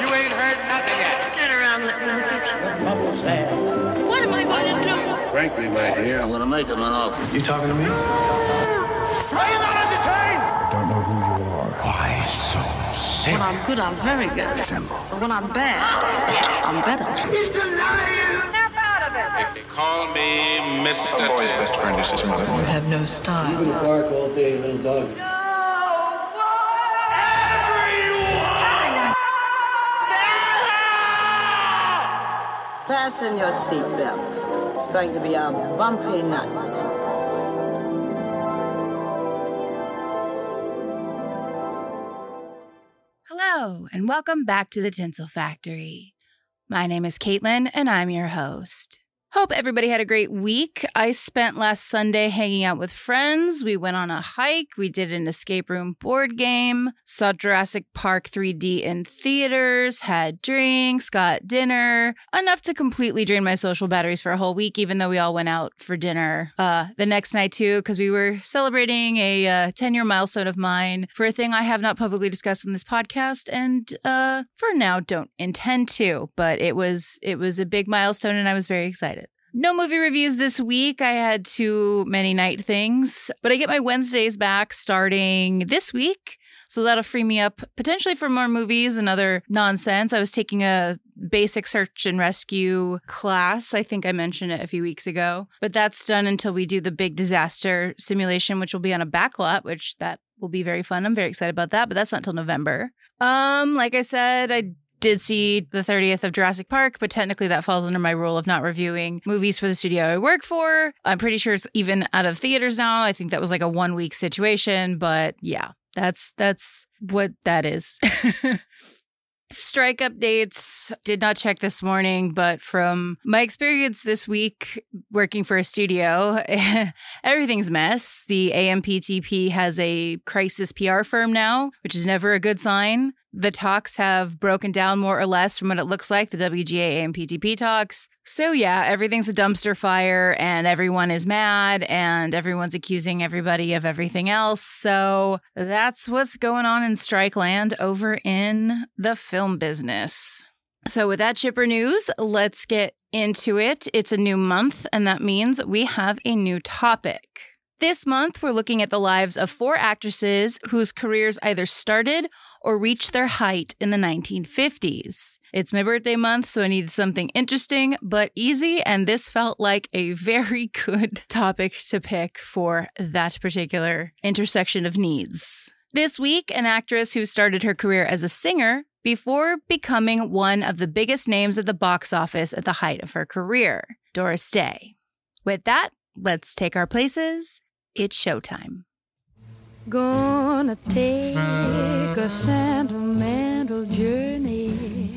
You ain't heard nothing yet. Get around let me look at you. What am I going to do? Frankly, my dear, I'm gonna make him an offer. You talking to me? Are you not entertained? I don't know who you are. why so When I'm good, I'm very good. But when I'm bad, I'm better. He's the lion! Step out of it! If they call me Mr. A boy's best friend is his mother. You have no style. gonna bark all day, little dog. Fasten your seatbelts. It's going to be a bumpy night. Hello, and welcome back to the Tinsel Factory. My name is Caitlin, and I'm your host. Hope everybody had a great week. I spent last Sunday hanging out with friends. We went on a hike. We did an escape room board game, saw Jurassic Park 3D in theaters, had drinks, got dinner, enough to completely drain my social batteries for a whole week, even though we all went out for dinner uh, the next night too, because we were celebrating a uh, 10 year milestone of mine for a thing I have not publicly discussed on this podcast and uh, for now don't intend to, but it was it was a big milestone and I was very excited. No movie reviews this week. I had too many night things, but I get my Wednesdays back starting this week. So that'll free me up potentially for more movies and other nonsense. I was taking a basic search and rescue class. I think I mentioned it a few weeks ago, but that's done until we do the big disaster simulation, which will be on a backlot, which that will be very fun. I'm very excited about that, but that's not until November. Um, like I said, I did see the 30th of Jurassic Park, but technically that falls under my rule of not reviewing movies for the studio I work for. I'm pretty sure it's even out of theaters now. I think that was like a one week situation, but yeah, that's that's what that is. Strike updates. Did not check this morning, but from my experience this week working for a studio, everything's mess. The AMPTP has a crisis PR firm now, which is never a good sign. The talks have broken down more or less from what it looks like, the WGA and PTP talks. So, yeah, everything's a dumpster fire and everyone is mad and everyone's accusing everybody of everything else. So, that's what's going on in strike land over in the film business. So, with that chipper news, let's get into it. It's a new month, and that means we have a new topic. This month, we're looking at the lives of four actresses whose careers either started or reached their height in the 1950s. It's my birthday month, so I needed something interesting but easy, and this felt like a very good topic to pick for that particular intersection of needs. This week, an actress who started her career as a singer before becoming one of the biggest names at the box office at the height of her career, Doris Day. With that, let's take our places. It's showtime. Gonna take a sentimental journey.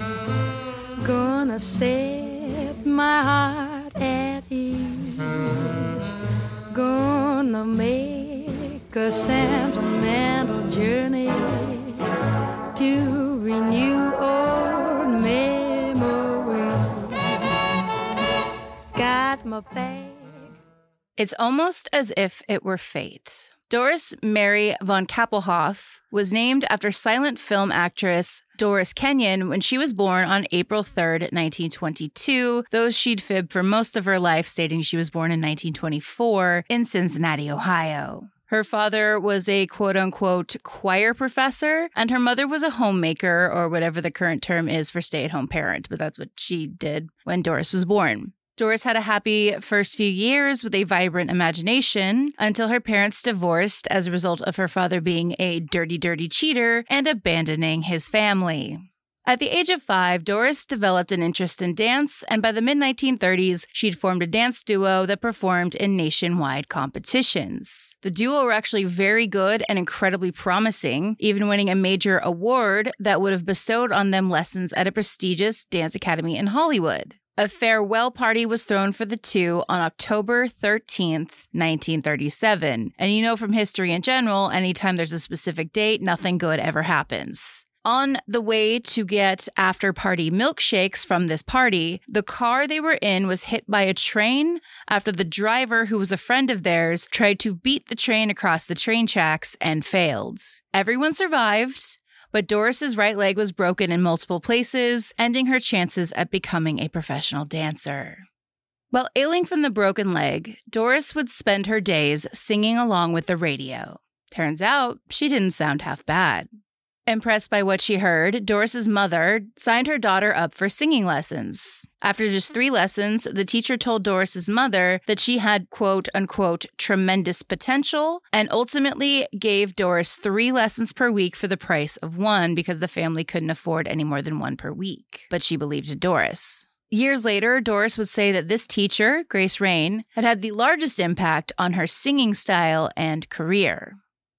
Gonna set my heart at ease. Gonna make a sentimental journey to renew old memories. Got my bag. It's almost as if it were fate. Doris Mary von Kappelhoff was named after silent film actress Doris Kenyon when she was born on April 3rd, 1922, though she'd fibbed for most of her life, stating she was born in 1924 in Cincinnati, Ohio. Her father was a quote unquote choir professor, and her mother was a homemaker, or whatever the current term is for stay at home parent, but that's what she did when Doris was born. Doris had a happy first few years with a vibrant imagination until her parents divorced as a result of her father being a dirty, dirty cheater and abandoning his family. At the age of five, Doris developed an interest in dance, and by the mid 1930s, she'd formed a dance duo that performed in nationwide competitions. The duo were actually very good and incredibly promising, even winning a major award that would have bestowed on them lessons at a prestigious dance academy in Hollywood. A farewell party was thrown for the two on October 13th, 1937. And you know from history in general, anytime there's a specific date, nothing good ever happens. On the way to get after party milkshakes from this party, the car they were in was hit by a train after the driver, who was a friend of theirs, tried to beat the train across the train tracks and failed. Everyone survived, but Doris's right leg was broken in multiple places, ending her chances at becoming a professional dancer. While ailing from the broken leg, Doris would spend her days singing along with the radio. Turns out, she didn't sound half bad. Impressed by what she heard, Doris's mother signed her daughter up for singing lessons. After just three lessons, the teacher told Doris's mother that she had quote unquote tremendous potential and ultimately gave Doris three lessons per week for the price of one because the family couldn't afford any more than one per week. But she believed in Doris. Years later, Doris would say that this teacher, Grace Raine, had had the largest impact on her singing style and career.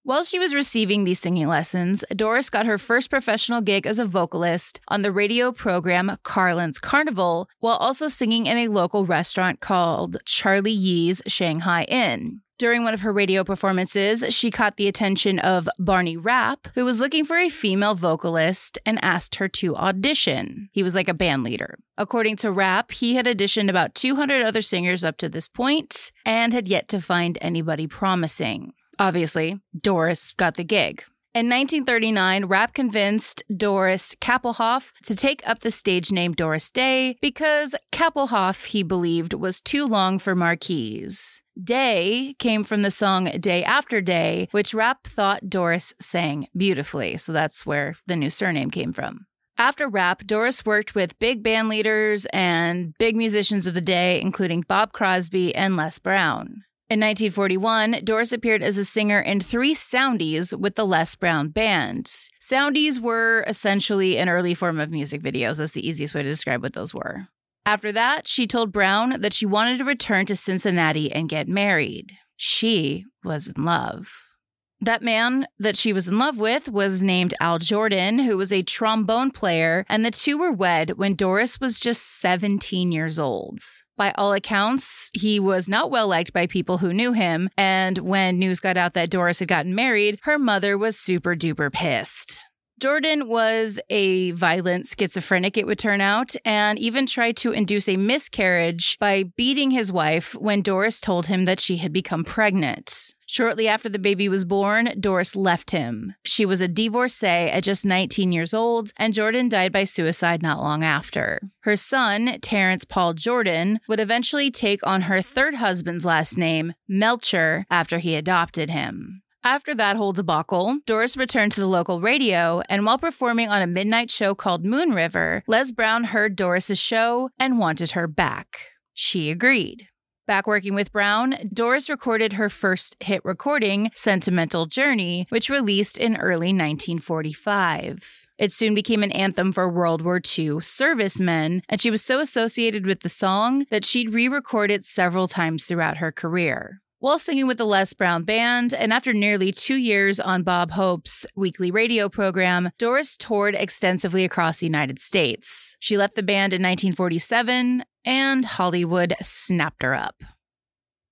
While she was receiving these singing lessons, Doris got her first professional gig as a vocalist on the radio program Carlin's Carnival, while also singing in a local restaurant called Charlie Yee's Shanghai Inn. During one of her radio performances, she caught the attention of Barney Rapp, who was looking for a female vocalist and asked her to audition. He was like a band leader. According to Rapp, he had auditioned about 200 other singers up to this point and had yet to find anybody promising. Obviously, Doris got the gig. In 1939, Rapp convinced Doris Kappelhoff to take up the stage name Doris Day because Kappelhoff, he believed, was too long for marquise. Day came from the song Day After Day, which Rapp thought Doris sang beautifully. So that's where the new surname came from. After Rapp, Doris worked with big band leaders and big musicians of the day, including Bob Crosby and Les Brown. In 1941, Doris appeared as a singer in three soundies with the Les Brown Band. Soundies were essentially an early form of music videos. That's the easiest way to describe what those were. After that, she told Brown that she wanted to return to Cincinnati and get married. She was in love. That man that she was in love with was named Al Jorden, who was a trombone player, and the two were wed when Doris was just 17 years old. By all accounts, he was not well liked by people who knew him, and when news got out that Doris had gotten married, her mother was super duper pissed. Jorden was a violent schizophrenic, it would turn out, and even tried to induce a miscarriage by beating his wife when Doris told him that she had become pregnant. Shortly after the baby was born, Doris left him. She was a divorcee at just 19 years old, and Jorden died by suicide not long after. Her son, Terrence Paul Jorden, would eventually take on her third husband's last name, Melcher, after he adopted him. After that whole debacle, Doris returned to the local radio, and while performing on a midnight show called Moon River, Les Brown heard Doris's show and wanted her back. She agreed. Back working with Brown, Doris recorded her first hit recording, Sentimental Journey, which released in early 1945. It soon became an anthem for World War II servicemen, and she was so associated with the song that she'd re record it several times throughout her career. While singing with the Les Brown Band, and after nearly two years on Bob Hope's weekly radio program, Doris toured extensively across the United States. She left the band in 1947, and Hollywood snapped her up.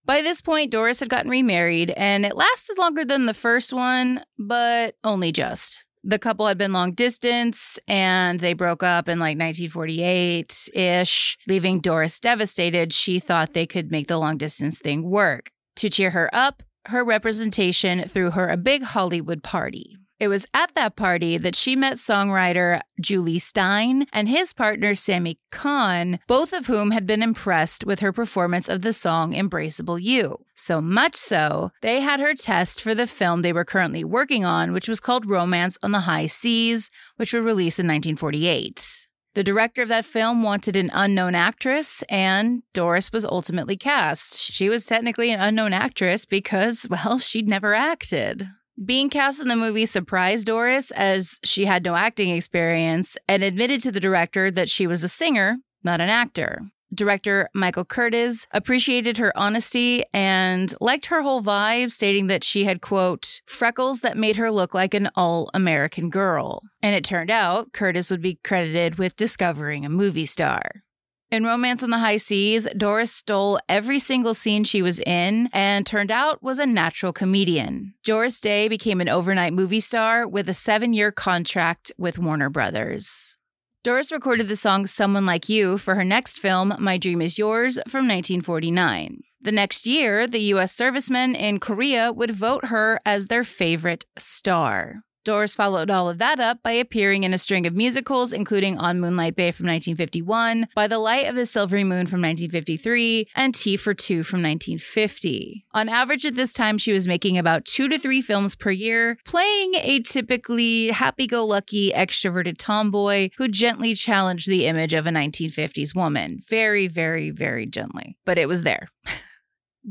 By this point, Doris had gotten remarried, and it lasted longer than the first one, but only just. The couple had been long distance and they broke up in like 1948 ish, leaving Doris devastated. She thought they could make the long distance thing work. To cheer her up, her representation threw her a big Hollywood party. It was at that party that she met songwriter Jule Styne and his partner Sammy Cahn, both of whom had been impressed with her performance of the song Embraceable You. So much so, they had her test for the film they were currently working on, which was called Romance on the High Seas, which would release in 1948. The director of that film wanted an unknown actress, and Doris was ultimately cast. She was technically an unknown actress because, well, she'd never acted. Being cast in the movie surprised Doris as she had no acting experience and admitted to the director that she was a singer, not an actor. Director Michael Curtiz appreciated her honesty and liked her whole vibe, stating that she had, quote, freckles that made her look like an all American girl. And it turned out Curtiz would be credited with discovering a movie star. In Romance on the High Seas, Doris stole every single scene she was in and turned out was a natural comedian. Doris Day became an overnight movie star with a seven year contract with Warner Brothers. Doris recorded the song Someone Like You for her next film, My Dream Is Yours, from 1949. The next year, the U.S. servicemen in Korea would vote her as their favorite star. Doris followed all of that up by appearing in a string of musicals, including On Moonlight Bay from 1951, By the Light of the Silvery Moon from 1953, and Tea for Two from 1950. On average, at this time, she was making about two to three films per year, playing a typically happy go lucky, extroverted tomboy who gently challenged the image of a 1950s woman. Very, very, very gently. But it was there.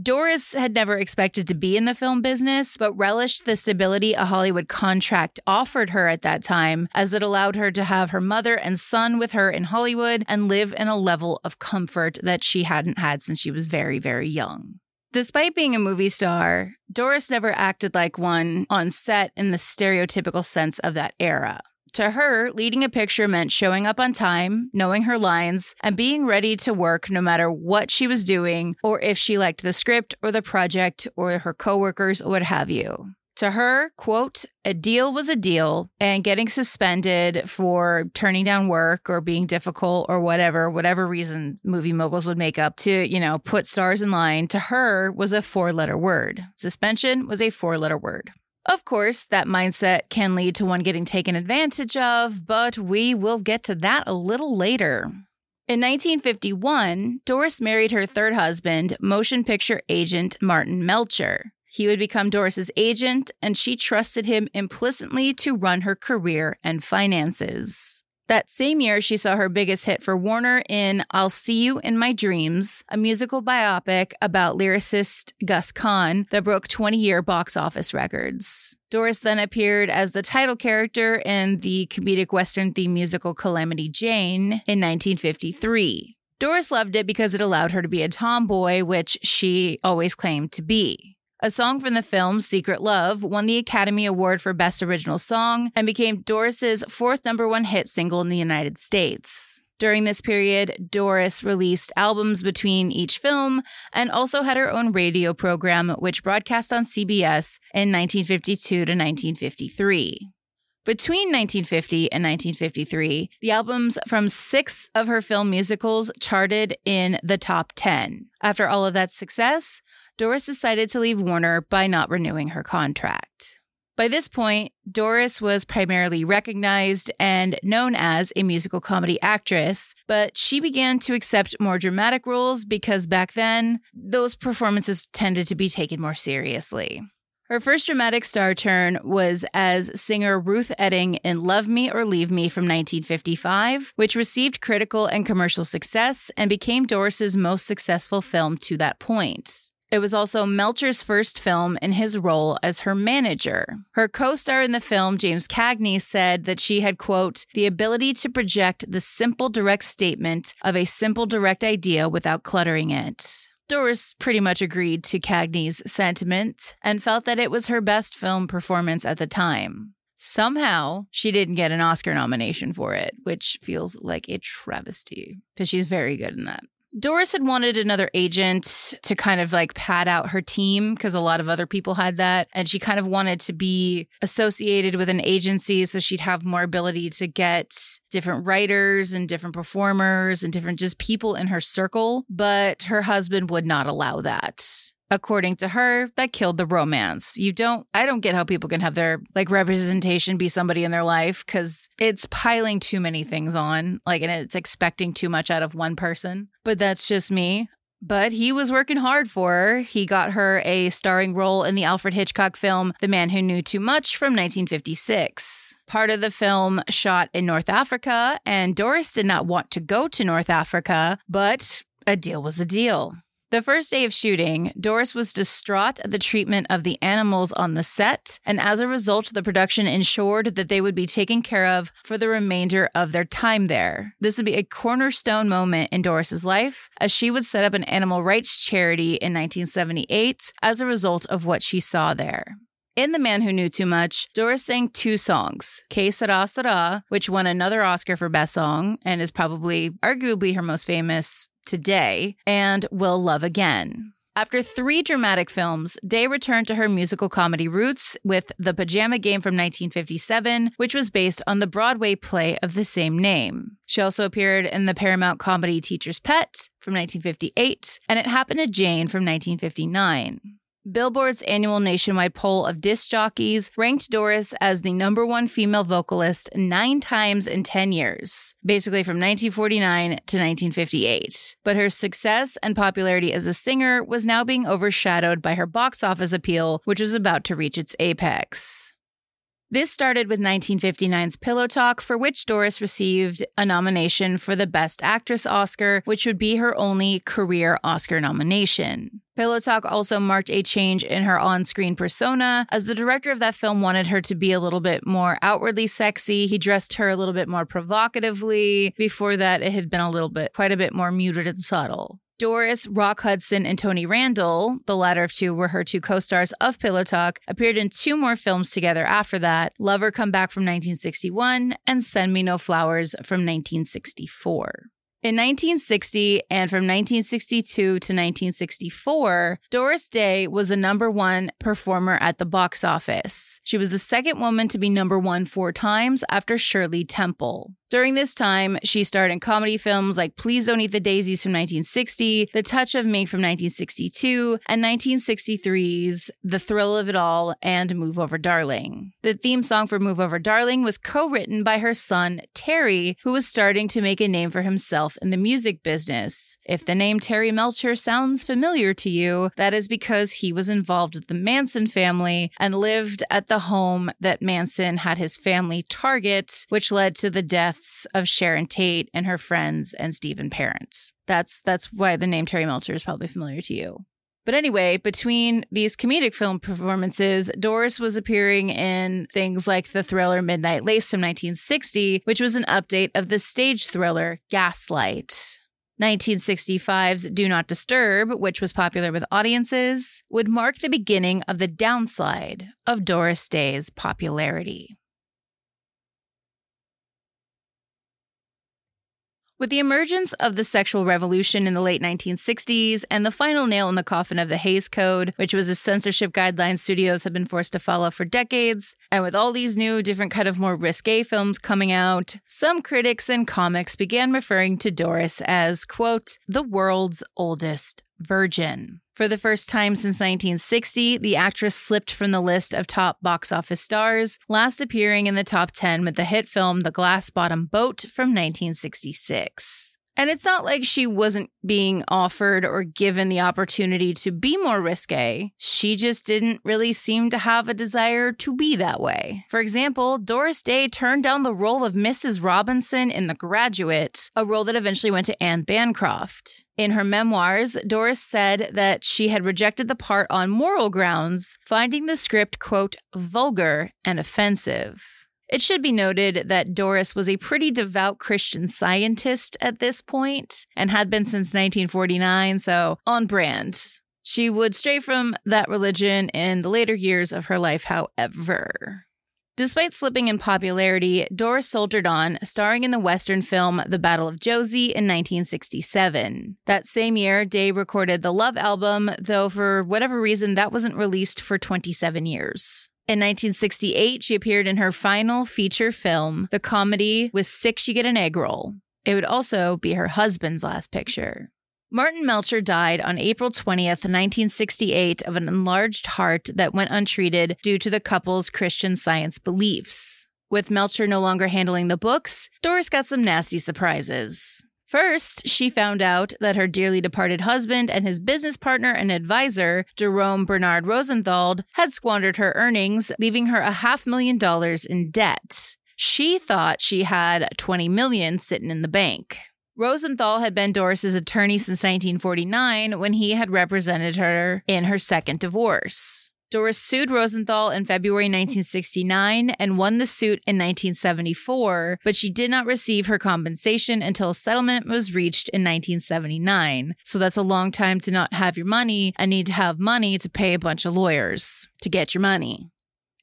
Doris had never expected to be in the film business, but relished the stability a Hollywood contract offered her at that time, as it allowed her to have her mother and son with her in Hollywood and live in a level of comfort that she hadn't had since she was very, very young. Despite being a movie star, Doris never acted like one on set in the stereotypical sense of that era. To her, leading a picture meant showing up on time, knowing her lines, and being ready to work no matter what she was doing or if she liked the script or the project or her coworkers or what have you. To her, quote, a deal was a deal, and getting suspended for turning down work or being difficult or whatever, whatever reason movie moguls would make up to, you know, put stars in line, to her was a four letter word. Suspension was a four letter word. Of course, that mindset can lead to one getting taken advantage of, but we will get to that a little later. In 1951, Doris married her third husband, motion picture agent Martin Melcher. He would become Doris's agent, and she trusted him implicitly to run her career and finances. That same year, she saw her biggest hit for Warner in I'll See You in My Dreams, a musical biopic about lyricist Gus Kahn that broke 20 year box office records. Doris then appeared as the title character in the comedic Western theme musical Calamity Jane in 1953. Doris loved it because it allowed her to be a tomboy, which she always claimed to be. A song from the film, Secret Love, won the Academy Award for Best Original Song and became Doris's fourth number one hit single in the United States. During this period, Doris released albums between each film and also had her own radio program, which broadcast on CBS in 1952 to 1953. Between 1950 and 1953, the albums from six of her film musicals charted in the top 10. After all of that success, Doris decided to leave Warner by not renewing her contract. By this point, Doris was primarily recognized and known as a musical comedy actress, but she began to accept more dramatic roles because back then, those performances tended to be taken more seriously. Her first dramatic star turn was as singer Ruth Etting in Love Me or Leave Me from 1955, which received critical and commercial success and became Doris's most successful film to that point. It was also Melcher's first film in his role as her manager. Her co star in the film, James Cagney, said that she had, quote, the ability to project the simple, direct statement of a simple, direct idea without cluttering it. Doris pretty much agreed to Cagney's sentiment and felt that it was her best film performance at the time. Somehow, she didn't get an Oscar nomination for it, which feels like a travesty because she's very good in that. Doris had wanted another agent to kind of like pad out her team because a lot of other people had that. And she kind of wanted to be associated with an agency so she'd have more ability to get different writers and different performers and different just people in her circle. But her husband would not allow that according to her that killed the romance you don't i don't get how people can have their like representation be somebody in their life because it's piling too many things on like and it's expecting too much out of one person but that's just me but he was working hard for her. He got her a starring role in the Alfred Hitchcock film The Man Who Knew Too Much from 1956. Part of the film shot in North Africa, and Doris did not want to go to North Africa, but a deal was a deal. The first day of shooting, Doris was distraught at the treatment of the animals on the set, and as a result, the production ensured that they would be taken care of for the remainder of their time there. This would be a cornerstone moment in Doris's life, as she would set up an animal rights charity in 1978 as a result of what she saw there. In The Man Who Knew Too Much, Doris sang two songs, Que Sera Sera, which won another Oscar for Best Song and is probably, arguably, her most famous Today and We'll Love Again. After three dramatic films, Day returned to her musical comedy roots with The Pajama Game from 1957, which was based on the Broadway play of the same name. She also appeared in the Paramount comedy Teacher's Pet from 1958 and It Happened to Jane from 1959. Billboard's annual nationwide poll of disc jockeys ranked Doris as the number one female vocalist nine times in 10 years, basically from 1949 to 1958. But her success and popularity as a singer was now being overshadowed by her box office appeal, which was about to reach its apex. This started with 1959's Pillow Talk, for which Doris received a nomination for the Best Actress Oscar, which would be her only career Oscar nomination. Pillow Talk also marked a change in her on screen persona, as the director of that film wanted her to be a little bit more outwardly sexy. He dressed her a little bit more provocatively. Before that, it had been a little bit, quite a bit more muted and subtle. Doris, Rock Hudson, and Tony Randall, the latter of two were her two co stars of Pillow Talk, appeared in two more films together after that Lover Come Back from 1961 and Send Me No Flowers from 1964. In 1960 and from 1962 to 1964, Doris Day was the number one performer at the box office. She was the second woman to be number one four times after Shirley Temple. During this time, she starred in comedy films like Please Don't Eat the Daisies from 1960, The Touch of Mink from 1962, and 1963's The Thrill of It All and Move Over Darling. The theme song for Move Over Darling was co written by her son, Terry, who was starting to make a name for himself in the music business. If the name Terry Melcher sounds familiar to you, that is because he was involved with the Manson family and lived at the home that Manson had his family target, which led to the death deaths of Sharon Tate and her friends and Steven Parent. That's that's why the name Terry Melcher is probably familiar to you. But anyway, between these comedic film performances, Doris was appearing in things like the thriller Midnight Lace from 1960, which was an update of the stage thriller Gaslight. 1965's Do Not Disturb, which was popular with audiences, would mark the beginning of the downslide of Doris Day's popularity. With the emergence of the sexual revolution in the late 1960s and the final nail in the coffin of the Hays Code, which was a censorship guideline studios have been forced to follow for decades, and with all these new, different kind of more risque films coming out, some critics and comics began referring to Doris as, quote, the world's oldest virgin. For the first time since 1960, the actress slipped from the list of top box office stars, last appearing in the top 10 with the hit film The Glass Bottom Boat from 1966. And it's not like she wasn't being offered or given the opportunity to be more risque. She just didn't really seem to have a desire to be that way. For example, Doris Day turned down the role of Mrs. Robinson in The Graduate, a role that eventually went to Anne Bancroft. In her memoirs, Doris said that she had rejected the part on moral grounds, finding the script, quote, vulgar and offensive. It should be noted that Doris was a pretty devout Christian scientist at this point and had been since 1949, so on brand. She would stray from that religion in the later years of her life, however. Despite slipping in popularity, Doris soldiered on, starring in the Western film The Ballad of Josie in 1967. That same year, Day recorded the Love album, though for whatever reason, that wasn't released for 27 years. In 1968, she appeared in her final feature film, the comedy With Six You Get an Egg Roll. It would also be her husband's last picture. Martin Melcher died on April 20th, 1968, of an enlarged heart that went untreated due to the couple's Christian science beliefs. With Melcher no longer handling the books, Doris got some nasty surprises. First, she found out that her dearly departed husband and his business partner and advisor, Jerome Bernard Rosenthal, had squandered her earnings, leaving her a half million dollars in debt. She thought she had 20 million sitting in the bank. Rosenthal had been Doris's attorney since 1949 when he had represented her in her second divorce. Doris sued Rosenthal in February 1969 and won the suit in 1974, but she did not receive her compensation until a settlement was reached in 1979. So that's a long time to not have your money and need to have money to pay a bunch of lawyers to get your money.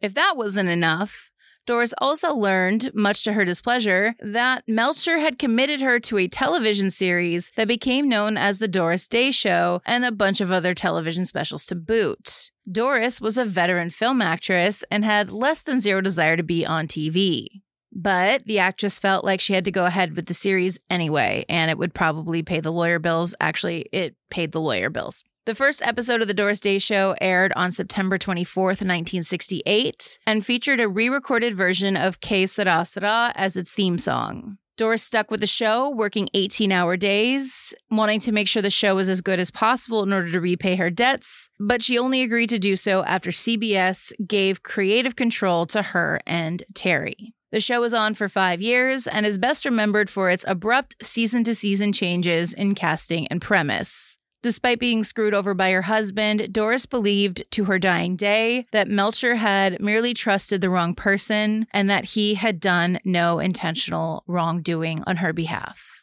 If that wasn't enough, Doris also learned, much to her displeasure, that Melcher had committed her to a television series that became known as The Doris Day Show and a bunch of other television specials to boot. Doris was a veteran film actress and had less than zero desire to be on TV. But the actress felt like she had to go ahead with the series anyway, and it would probably pay the lawyer bills. Actually, it paid the lawyer bills. The first episode of The Doris Day Show aired on September 24th, 1968, and featured a re recorded version of Que Sera as its theme song. Doris stuck with the show, working 18 hour days, wanting to make sure the show was as good as possible in order to repay her debts, but she only agreed to do so after CBS gave creative control to her and Terry. The show was on for five years and is best remembered for its abrupt season to season changes in casting and premise. Despite being screwed over by her husband, Doris believed to her dying day that Melcher had merely trusted the wrong person and that he had done no intentional wrongdoing on her behalf.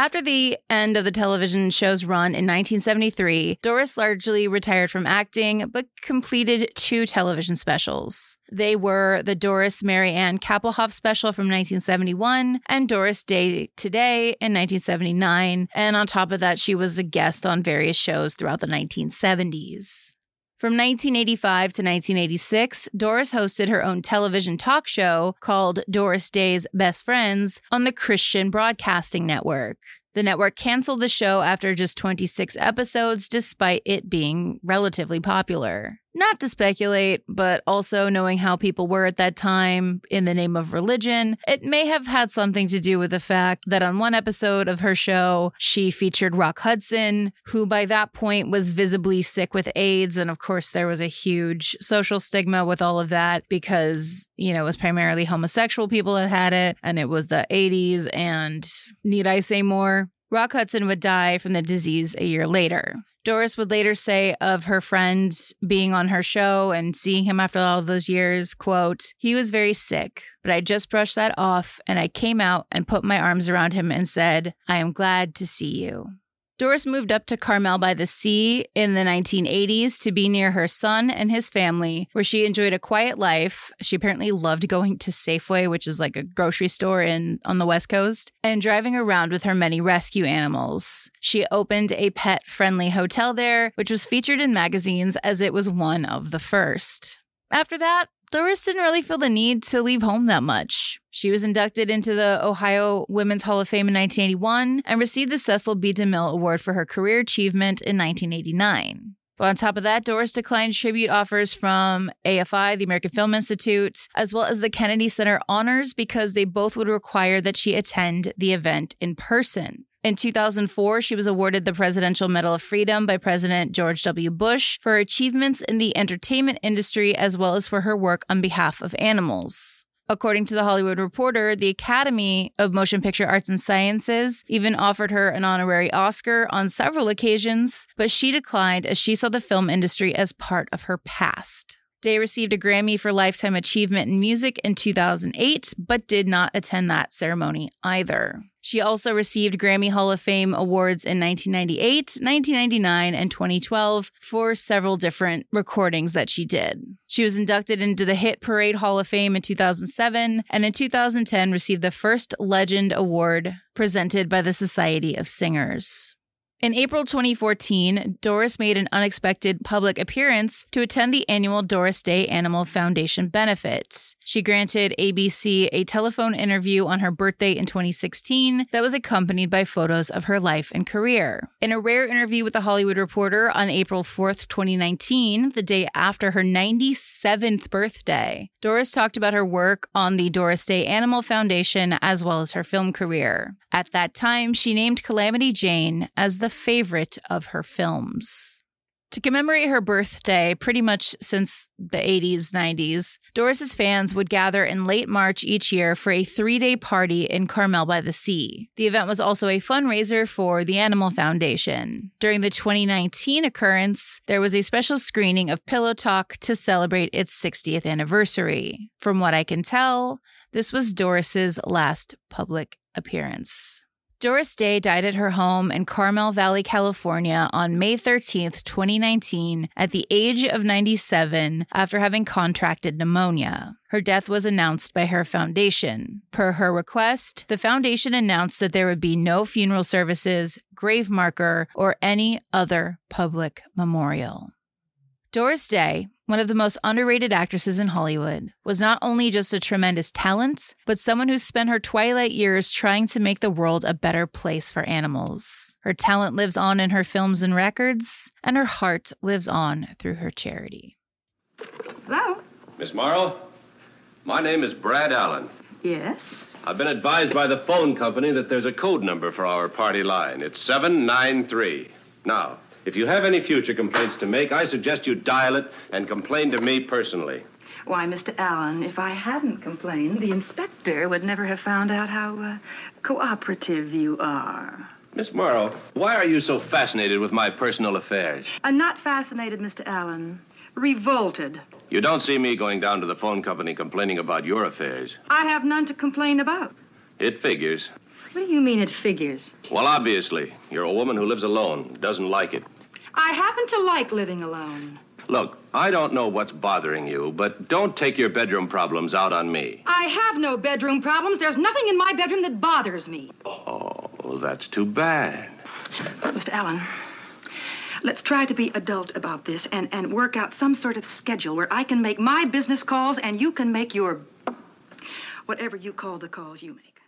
After the end of the television show's run in 1973, Doris largely retired from acting, but completed two television specials. They were the Doris Mary Ann Kappelhoff special from 1971 and Doris Day Today in 1979. And on top of that, she was a guest on various shows throughout the 1970s. From 1985 to 1986, Doris hosted her own television talk show called Doris Day's Best Friends on the Christian Broadcasting Network. The network canceled the show after just 26 episodes, despite it being relatively popular. Not to speculate, but also knowing how people were at that time in the name of religion, it may have had something to do with the fact that on one episode of her show, she featured Rock Hudson, who by that point was visibly sick with AIDS. And of course, there was a huge social stigma with all of that because, you know, it was primarily homosexual people that had it, and it was the 80s. And need I say more? Rock Hudson would die from the disease a year later. Doris would later say of her friends being on her show and seeing him after all those years, quote, he was very sick, but I just brushed that off and I came out and put my arms around him and said, I am glad to see you. Doris moved up to Carmel by the Sea in the 1980s to be near her son and his family, where she enjoyed a quiet life. She apparently loved going to Safeway, which is like a grocery store in on the West Coast, and driving around with her many rescue animals. She opened a pet-friendly hotel there, which was featured in magazines as it was one of the first. After that, Doris didn't really feel the need to leave home that much. She was inducted into the Ohio Women's Hall of Fame in 1981 and received the Cecil B. DeMille Award for her career achievement in 1989. But on top of that, Doris declined tribute offers from AFI, the American Film Institute, as well as the Kennedy Center Honors because they both would require that she attend the event in person. In 2004, she was awarded the Presidential Medal of Freedom by President George W. Bush for her achievements in the entertainment industry as well as for her work on behalf of animals. According to the Hollywood Reporter, the Academy of Motion Picture Arts and Sciences even offered her an honorary Oscar on several occasions, but she declined as she saw the film industry as part of her past. Day received a Grammy for Lifetime Achievement in Music in 2008, but did not attend that ceremony either. She also received Grammy Hall of Fame awards in 1998, 1999, and 2012 for several different recordings that she did. She was inducted into the Hit Parade Hall of Fame in 2007, and in 2010 received the first Legend Award presented by the Society of Singers. In April 2014, Doris made an unexpected public appearance to attend the annual Doris Day Animal Foundation benefits. She granted ABC a telephone interview on her birthday in 2016 that was accompanied by photos of her life and career. In a rare interview with the Hollywood Reporter on April 4th, 2019, the day after her 97th birthday, Doris talked about her work on the Doris Day Animal Foundation as well as her film career. At that time, she named Calamity Jane as the favorite of her films. To commemorate her birthday, pretty much since the 80s, 90s, Doris's fans would gather in late March each year for a three day party in Carmel by the Sea. The event was also a fundraiser for the Animal Foundation. During the 2019 occurrence, there was a special screening of Pillow Talk to celebrate its 60th anniversary. From what I can tell, this was Doris's last public appearance. Doris Day died at her home in Carmel Valley, California on May 13th, 2019, at the age of 97 after having contracted pneumonia. Her death was announced by her foundation. Per her request, the foundation announced that there would be no funeral services, grave marker, or any other public memorial. Doris Day, one of the most underrated actresses in Hollywood, was not only just a tremendous talent, but someone who spent her twilight years trying to make the world a better place for animals. Her talent lives on in her films and records, and her heart lives on through her charity. Hello? Miss Morrow, my name is Brad Allen. Yes? I've been advised by the phone company that there's a code number for our party line. It's 793. Now, if you have any future complaints to make, I suggest you dial it and complain to me personally. Why, Mr. Allen, if I hadn't complained, the inspector would never have found out how uh, cooperative you are. Miss Morrow, why are you so fascinated with my personal affairs? I'm not fascinated, Mr. Allen. Revolted. You don't see me going down to the phone company complaining about your affairs. I have none to complain about. It figures. What do you mean it figures? Well, obviously, you're a woman who lives alone, doesn't like it. I happen to like living alone. Look, I don't know what's bothering you, but don't take your bedroom problems out on me. I have no bedroom problems. There's nothing in my bedroom that bothers me. Oh, that's too bad. Uh, Mr. Allen, let's try to be adult about this and, and work out some sort of schedule where I can make my business calls and you can make your whatever you call the calls you make.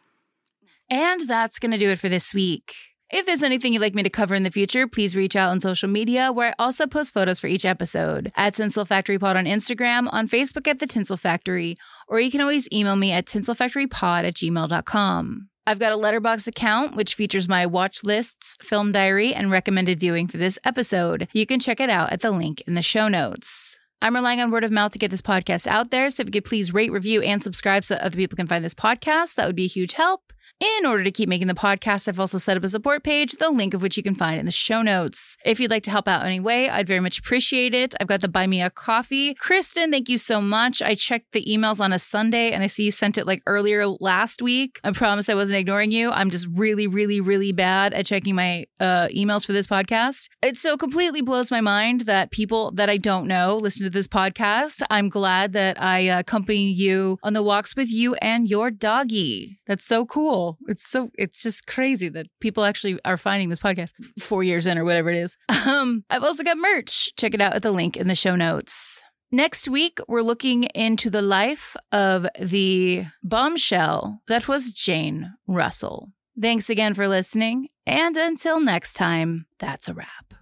And that's going to do it for this week. If there's anything you'd like me to cover in the future, please reach out on social media where I also post photos for each episode at Tinsel Factory Pod on Instagram, on Facebook at The Tinsel Factory, or you can always email me at tinselfactorypod at gmail.com. I've got a Letterboxd account which features my watch lists, film diary, and recommended viewing for this episode. You can check it out at the link in the show notes. I'm relying on word of mouth to get this podcast out there, so if you could please rate, review, and subscribe so other people can find this podcast, that would be a huge help. In order to keep making the podcast, I've also set up a support page, the link of which you can find in the show notes. If you'd like to help out anyway, I'd very much appreciate it. I've got the Buy Me a Coffee. Kristen, thank you so much. I checked the emails on a Sunday and I see you sent it like earlier last week. I promise I wasn't ignoring you. I'm just really, really, really bad at checking my uh, emails for this podcast. It so completely blows my mind that people that I don't know listen to this podcast. I'm glad that I accompany you on the walks with you and your doggy. That's so cool. It's so it's just crazy that people actually are finding this podcast four years in or whatever it is. Um, I've also got merch. Check it out at the link in the show notes. Next week, we're looking into the life of the bombshell that was Jane Russell. Thanks again for listening, and until next time, that's a wrap.